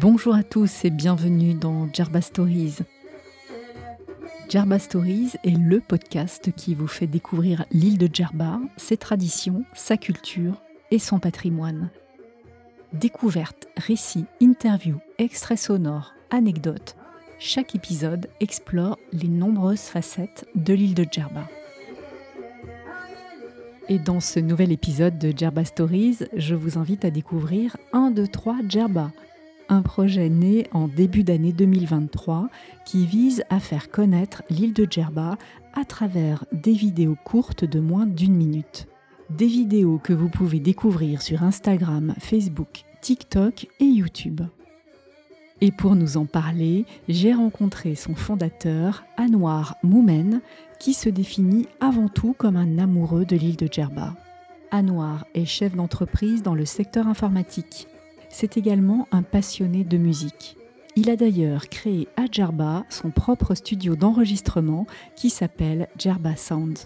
Bonjour à tous et bienvenue dans Djerba Stories. Djerba Stories est le podcast qui vous fait découvrir l'île de Djerba, ses traditions, sa culture et son patrimoine. Découvertes, récits, interviews, extraits sonores, anecdotes, chaque épisode explore les nombreuses facettes de l'île de Djerba. Et dans ce nouvel épisode de Djerba Stories, je vous invite à découvrir 1, 2, 3 Djerba, un projet né en début d'année 2023 qui vise à faire connaître l'île de Djerba à travers des vidéos courtes de moins d'une minute. Des vidéos que vous pouvez découvrir sur Instagram, Facebook, TikTok et YouTube. Et pour nous en parler, j'ai rencontré son fondateur, Anwar Moumen, qui se définit avant tout comme un amoureux de l'île de Djerba. Anwar est chef d'entreprise dans le secteur informatique c'est également un passionné de musique. Il a d'ailleurs créé à Djerba son propre studio d'enregistrement qui s'appelle Djerba Sound.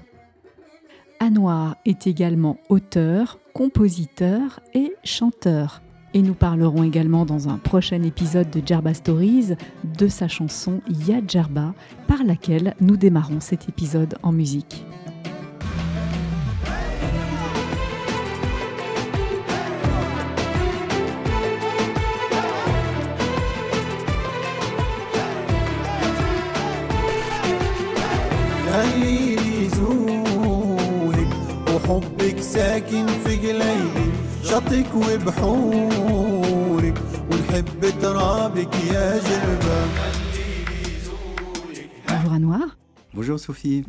Anwar est également auteur, compositeur et chanteur. Et nous parlerons également dans un prochain épisode de Djerba Stories de sa chanson Ya Djerba, par laquelle nous démarrons cet épisode en musique. Bonjour Anwar. Bonjour Sophie.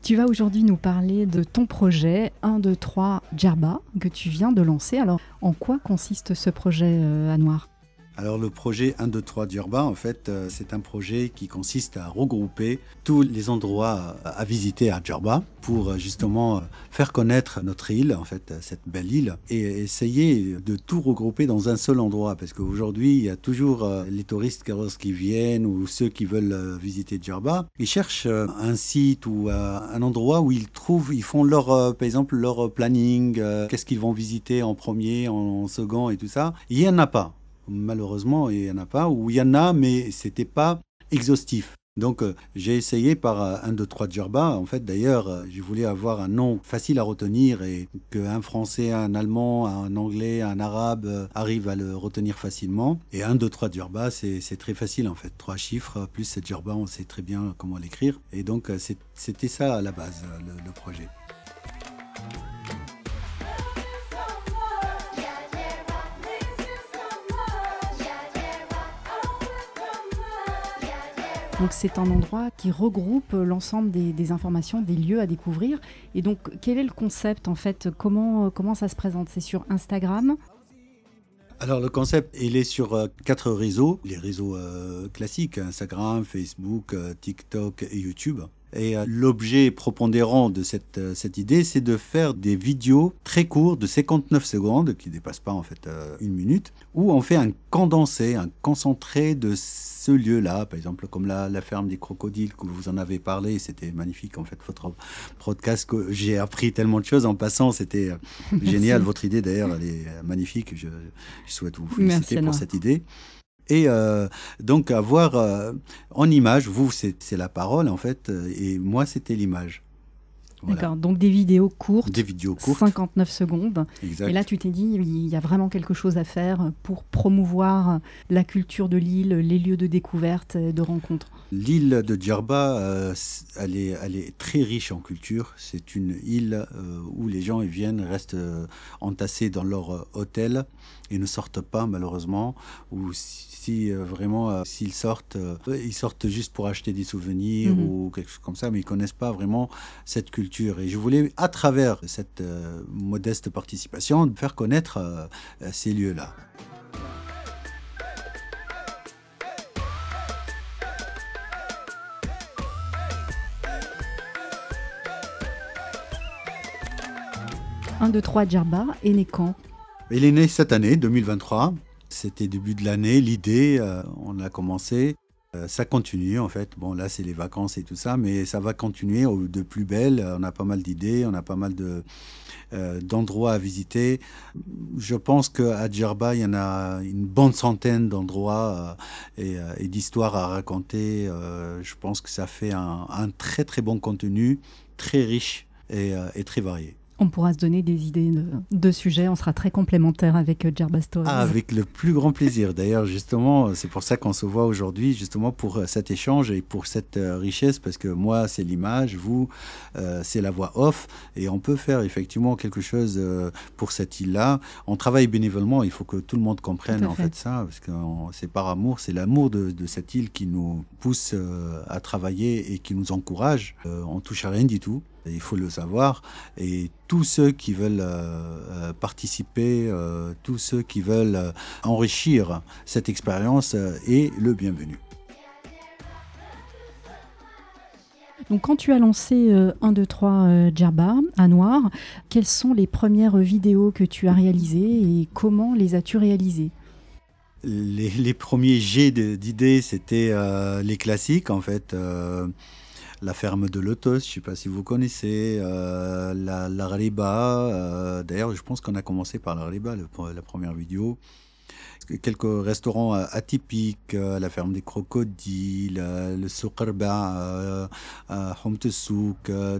Tu vas aujourd'hui nous parler de ton projet 1, 2, 3 Djerba que tu viens de lancer. Alors, en quoi consiste ce projet, euh, Anwar? Alors le projet 1, 2, 3 d'Urba, en fait, euh, c'est un projet qui consiste à regrouper tous les endroits à visiter à Djerba pour euh, justement euh, faire connaître notre île, en fait, cette belle île, et essayer de tout regrouper dans un seul endroit. Parce qu'aujourd'hui, il y a toujours les touristes qui viennent ou ceux qui veulent visiter Djerba. Ils cherchent un site ou un endroit où ils trouvent, ils font leur, par exemple, leur planning, qu'est-ce qu'ils vont visiter en premier, en second et tout ça. Il n'y en a pas. Malheureusement, il n'y en a pas, ou il y en a, mais c'était pas exhaustif. Donc euh, j'ai essayé par euh, un, deux, trois Djerba. En fait, d'ailleurs, euh, je voulais avoir un nom facile à retenir et qu'un Français, un Allemand, un Anglais, un Arabe arrive à le retenir facilement. Et un, deux, trois Djerba, c'est très facile en fait. Trois chiffres plus cette Djerba, on sait très bien comment l'écrire. Et donc c'était ça à la base, le projet. Donc c'est un endroit qui regroupe l'ensemble des, informations, des lieux à découvrir. Et donc quel est le concept en fait? Comment, ça se présente? C'est sur Instagram? Alors le concept, est sur euh, quatre réseaux, les réseaux euh, classiques, Instagram, Facebook, euh, TikTok et YouTube. Et euh, l'objet propondérant de cette, euh, cette idée, c'est de faire des vidéos très courtes de 59 secondes, qui ne dépassent pas en fait euh, une minute, où on fait un condensé, un concentré de ce lieu-là, par exemple comme la, la, ferme des crocodiles que vous en avez parlé, c'était magnifique en fait votre podcast, que j'ai appris tellement de choses en passant, c'était génial, votre idée d'ailleurs, elle est magnifique, je, je souhaite vous féliciter pour cette idée. Et euh, donc avoir euh, en image, vous c'est la parole en fait, euh, et moi c'était l'image. D'accord, donc des vidéos courtes. Des vidéos courtes. 59 secondes. Exact. Et là, tu t'es dit, il y a vraiment quelque chose à faire pour promouvoir la culture de l'île, les lieux de découverte, de rencontre. L'île de Djerba, elle, est, elle est très riche en culture. C'est une île où les gens viennent, restent entassés dans leur hôtel et ne sortent pas malheureusement, ou si euh, vraiment euh, s'ils sortent, euh, ils sortent juste pour acheter des souvenirs mhm. ou quelque chose comme ça, mais ils connaissent pas vraiment cette culture. Et je voulais, à travers cette modeste participation, faire connaître ces lieux-là. Un, deux, trois, Djerba est né quand Il est né cette année, 2023. C'était début de l'année, l'idée, euh, on a commencé. Euh, ça continue en fait. Bon là c'est les vacances et tout ça, mais ça va continuer de plus belle. On a pas mal d'idées, on a pas mal de euh, d'endroits à visiter. Je pense qu'à Djerba, il y en a une bonne centaine d'endroits euh, et, d'histoires à raconter. je pense que ça fait un, très très bon contenu, très riche et très varié. On pourra se donner des idées de, sujets. On sera très complémentaires avec euh, Jerba Stories. Ah, avec le plus grand plaisir. D'ailleurs, justement, c'est pour ça qu'on se voit aujourd'hui, justement pour euh, cet échange et pour cette euh, richesse, parce que moi, c'est l'image, vous, c'est la voix off, et on peut faire effectivement quelque chose pour cette île-là. On travaille bénévolement. Il faut que tout le monde comprenne en fait. ça, parce que c'est par amour, c'est l'amour de, de, cette île qui nous pousse à travailler et qui nous encourage. on touche à rien du tout. Il faut le savoir. Et tous ceux qui veulent euh, euh, participer, euh, tous ceux qui veulent enrichir cette expérience est le bienvenu. Donc quand tu as lancé 1, 2, 3 Djerba à Noir, quelles sont les premières vidéos que tu as réalisées et comment les as-tu réalisées? Les, premiers jets d'idées, c'était les classiques en fait la ferme de Lotos, je ne sais pas si vous connaissez, euh, la, la euh, D'ailleurs, je pense qu'on a commencé par la Raliba, la première vidéo. Quelques restaurants euh, atypiques, la ferme des crocodiles, le Soukarba, à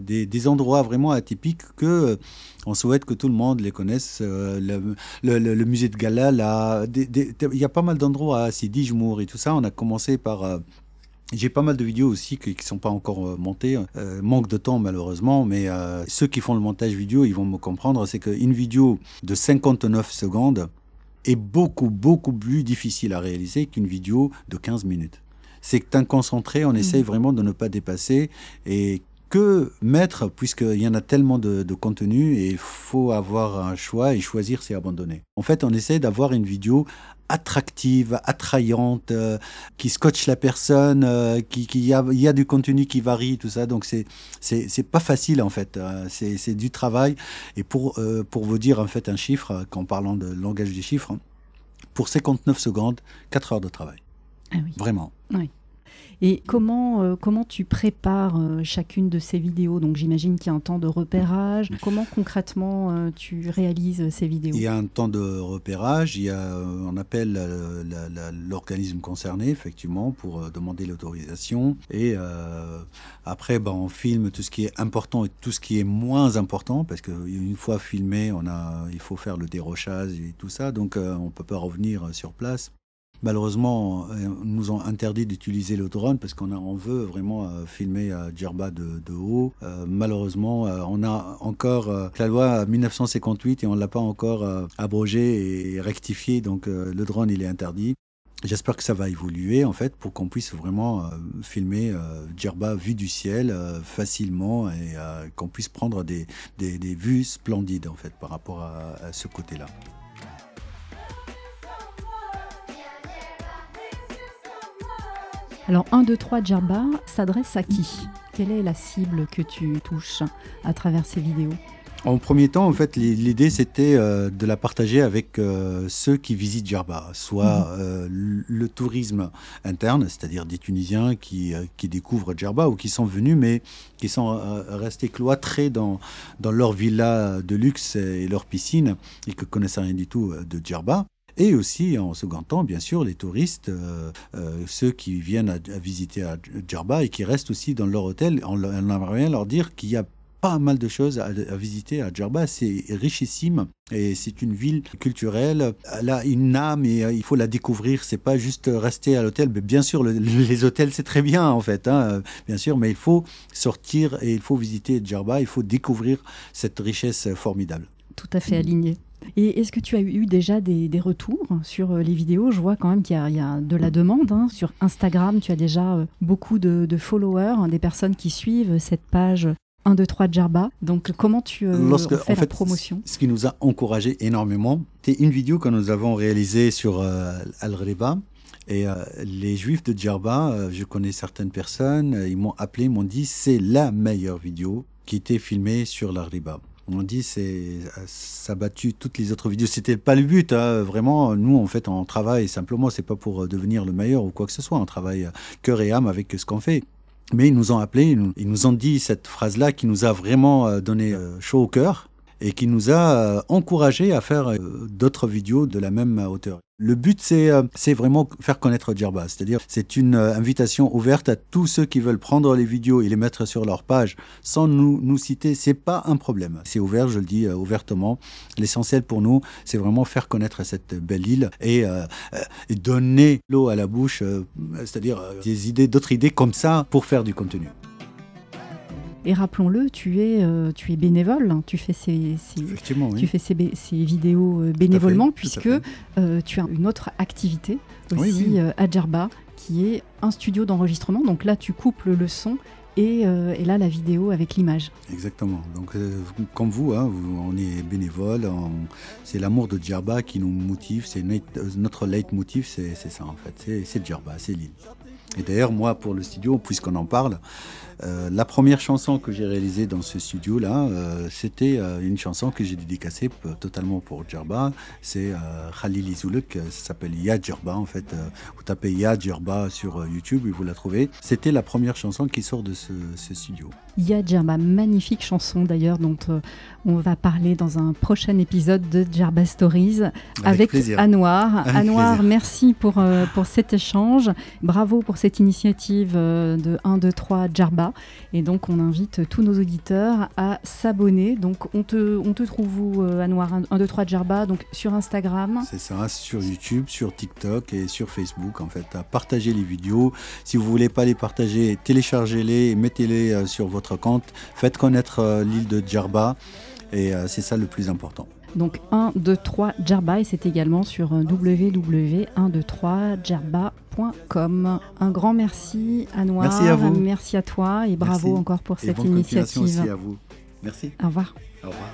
des, des, endroits vraiment atypiques que on souhaite que tout le monde les connaisse. Le, le, musée de Gala, il y a pas mal d'endroits à Sidi Jmour et tout ça. On a commencé par j'ai pas mal de vidéos aussi qui ne sont pas encore euh, montées. Euh, manque de temps malheureusement, mais euh, ceux qui font le montage vidéo, ils vont me comprendre. C'est qu'une vidéo de 59 secondes est beaucoup, beaucoup plus difficile à réaliser qu'une vidéo de 15 minutes. C'est un concentré, on essaye mmh. vraiment de ne pas dépasser. Et que mettre, puisqu'il y en a tellement de, de contenu et il faut avoir un choix et choisir, c'est abandonner. En fait, on essaie d'avoir une vidéo attractive, attrayante, euh, qui scotche la personne, euh, qui, qui y, a, y, a, du contenu qui varie, tout ça. Donc c'est c'est pas facile en fait. Hein. c'est du travail. Et pour euh, pour vous dire en fait un chiffre, qu'en parlant de langage des chiffres, pour 59 secondes, 4 heures de travail. Ah oui. Vraiment. Oui. Et comment, euh, comment tu prépares euh, chacune de ces vidéos? Donc j'imagine qu'il y a un temps de repérage. Comment concrètement euh, tu réalises ces vidéos? Il y a un temps de repérage. Il y a, on appelle l'organisme concerné, effectivement, pour demander l'autorisation. Et après, ben, on filme tout ce qui est important et tout ce qui est moins important, parce qu'une fois filmé, on a, il faut faire le dérochage et tout ça. Donc on ne peut pas revenir sur place. Malheureusement, euh, nous ont interdit d'utiliser le drone parce qu'on on veut vraiment euh, filmer à Djerba de, haut. Euh, malheureusement, on a encore la loi 1958 et on ne l'a pas encore abrogée et rectifiée, donc le drone il est interdit. J'espère que ça va évoluer en fait pour qu'on puisse vraiment filmer Djerba vue du ciel facilement et qu'on puisse prendre des, des, vues splendides en fait par rapport à ce côté-là. Alors 1, 2, 3 Djerba s'adresse à qui? Quelle est la cible que tu touches à travers ces vidéos? En premier temps, en fait, l'idée c'était euh, de la partager avec euh, ceux qui visitent Djerba, soit mhm. euh, le tourisme interne, c'est-à-dire des Tunisiens qui, qui découvrent Djerba ou qui sont venus, mais qui sont restés cloîtrés dans, dans leur villa de luxe et leur piscine et que connaissent rien du tout de Djerba. Et aussi, en second temps, bien sûr, les touristes, euh, euh, ceux qui viennent visiter à Djerba et qui restent aussi dans leur hôtel, on, aimerait leur dire qu'il y a pas mal de choses à, visiter à Djerba. C'est richissime et c'est une ville culturelle. Elle a une âme et euh, il faut la découvrir. C'est pas juste rester à l'hôtel. Bien sûr, les hôtels c'est très bien en fait, hein, bien sûr, mais il faut sortir et il faut visiter Djerba. Il faut découvrir cette richesse formidable. Tout à fait aligné. Et est-ce que tu as eu déjà des, retours sur euh, les vidéos? Je vois quand même qu'il y, a de la demande. Hein. Sur Instagram, tu as déjà euh, beaucoup de, followers, hein, des personnes qui suivent cette page 1, 2, 3 Djerba. Donc, comment tu euh, fais la promotion? Ce qui nous a encouragé énormément, c'est une vidéo que nous avons réalisée sur Al-Riba. Et les juifs de Djerba, je connais certaines personnes, ils m'ont appelé, m'ont dit c'est la meilleure vidéo qui était filmée sur l'Al-Riba. On dit c'est ça battu toutes les autres vidéos. C'était pas le but, hein. vraiment. Nous, en fait, on travaille simplement. C'est pas pour devenir le meilleur ou quoi que ce soit. On travaille cœur et âme avec ce qu'on fait. Mais ils nous ont appelés, ils nous ont dit cette phrase-là qui nous a vraiment donné chaud au cœur et qui nous a euh, encouragé à faire euh, d'autres vidéos de la même hauteur. Le but, c'est euh, vraiment faire connaître Djerba. C'est-à-dire, c'est une invitation ouverte à tous ceux qui veulent prendre les vidéos et les mettre sur leur page sans nous, nous citer. C'est pas un problème. C'est ouvert, je le dis ouvertement. L'essentiel pour nous, c'est vraiment faire connaître cette belle île et, et donner l'eau à la bouche, c'est-à-dire des idées, d'autres idées comme ça pour faire du contenu. Et rappelons-le, tu es, euh, tu es bénévole, hein. tu fais ces, tu fais ces, vidéos euh, bénévolement, puisque euh, tu as une autre activité aussi à Djerba, qui est un studio d'enregistrement. Donc là, tu couples le son et, et, là la vidéo avec l'image. Exactement. Donc comme vous, hein, on est bénévole, c'est l'amour de Djerba qui nous motive, c'est notre leitmotiv, c'est ça en fait, c'est Djerba, c'est l'île. Et d'ailleurs, moi, pour le studio, puisqu'on en parle, euh, la première chanson que j'ai réalisée dans ce studio-là, euh, c'était euh, une chanson que j'ai dédicacée totalement pour Djerba. C'est Khalil Izouluk, ça s'appelle Ya Djerba en fait. vous tapez Ya Djerba sur YouTube et vous la trouvez. C'était la première chanson qui sort de ce, studio. Ya Djerba, magnifique chanson d'ailleurs, dont on va parler dans un prochain épisode de Djerba Stories avec, avec Anouar. Anouar, merci pour, pour cet échange. Bravo pour cette initiative de 1, 2, 3 Djerba. Et donc, on invite tous nos auditeurs à s'abonner. Donc, on te, on te trouve où, euh, à Noir 1, 2, 3 Djerba Donc, sur Instagram C'est ça, sur YouTube, sur TikTok et sur Facebook, en fait, à partager les vidéos. Si vous voulez pas les partager, téléchargez-les, mettez-les euh, sur votre compte. Faites connaître euh, l'île de Djerba. Et c'est ça le plus important. Donc 1, 2, 3 Djerba et c'est également sur www.123djerba.com. Un grand merci à Noir, merci à, vous. merci à toi et bravo encore pour cette initiative. Merci à vous. Merci. Au revoir. Au revoir.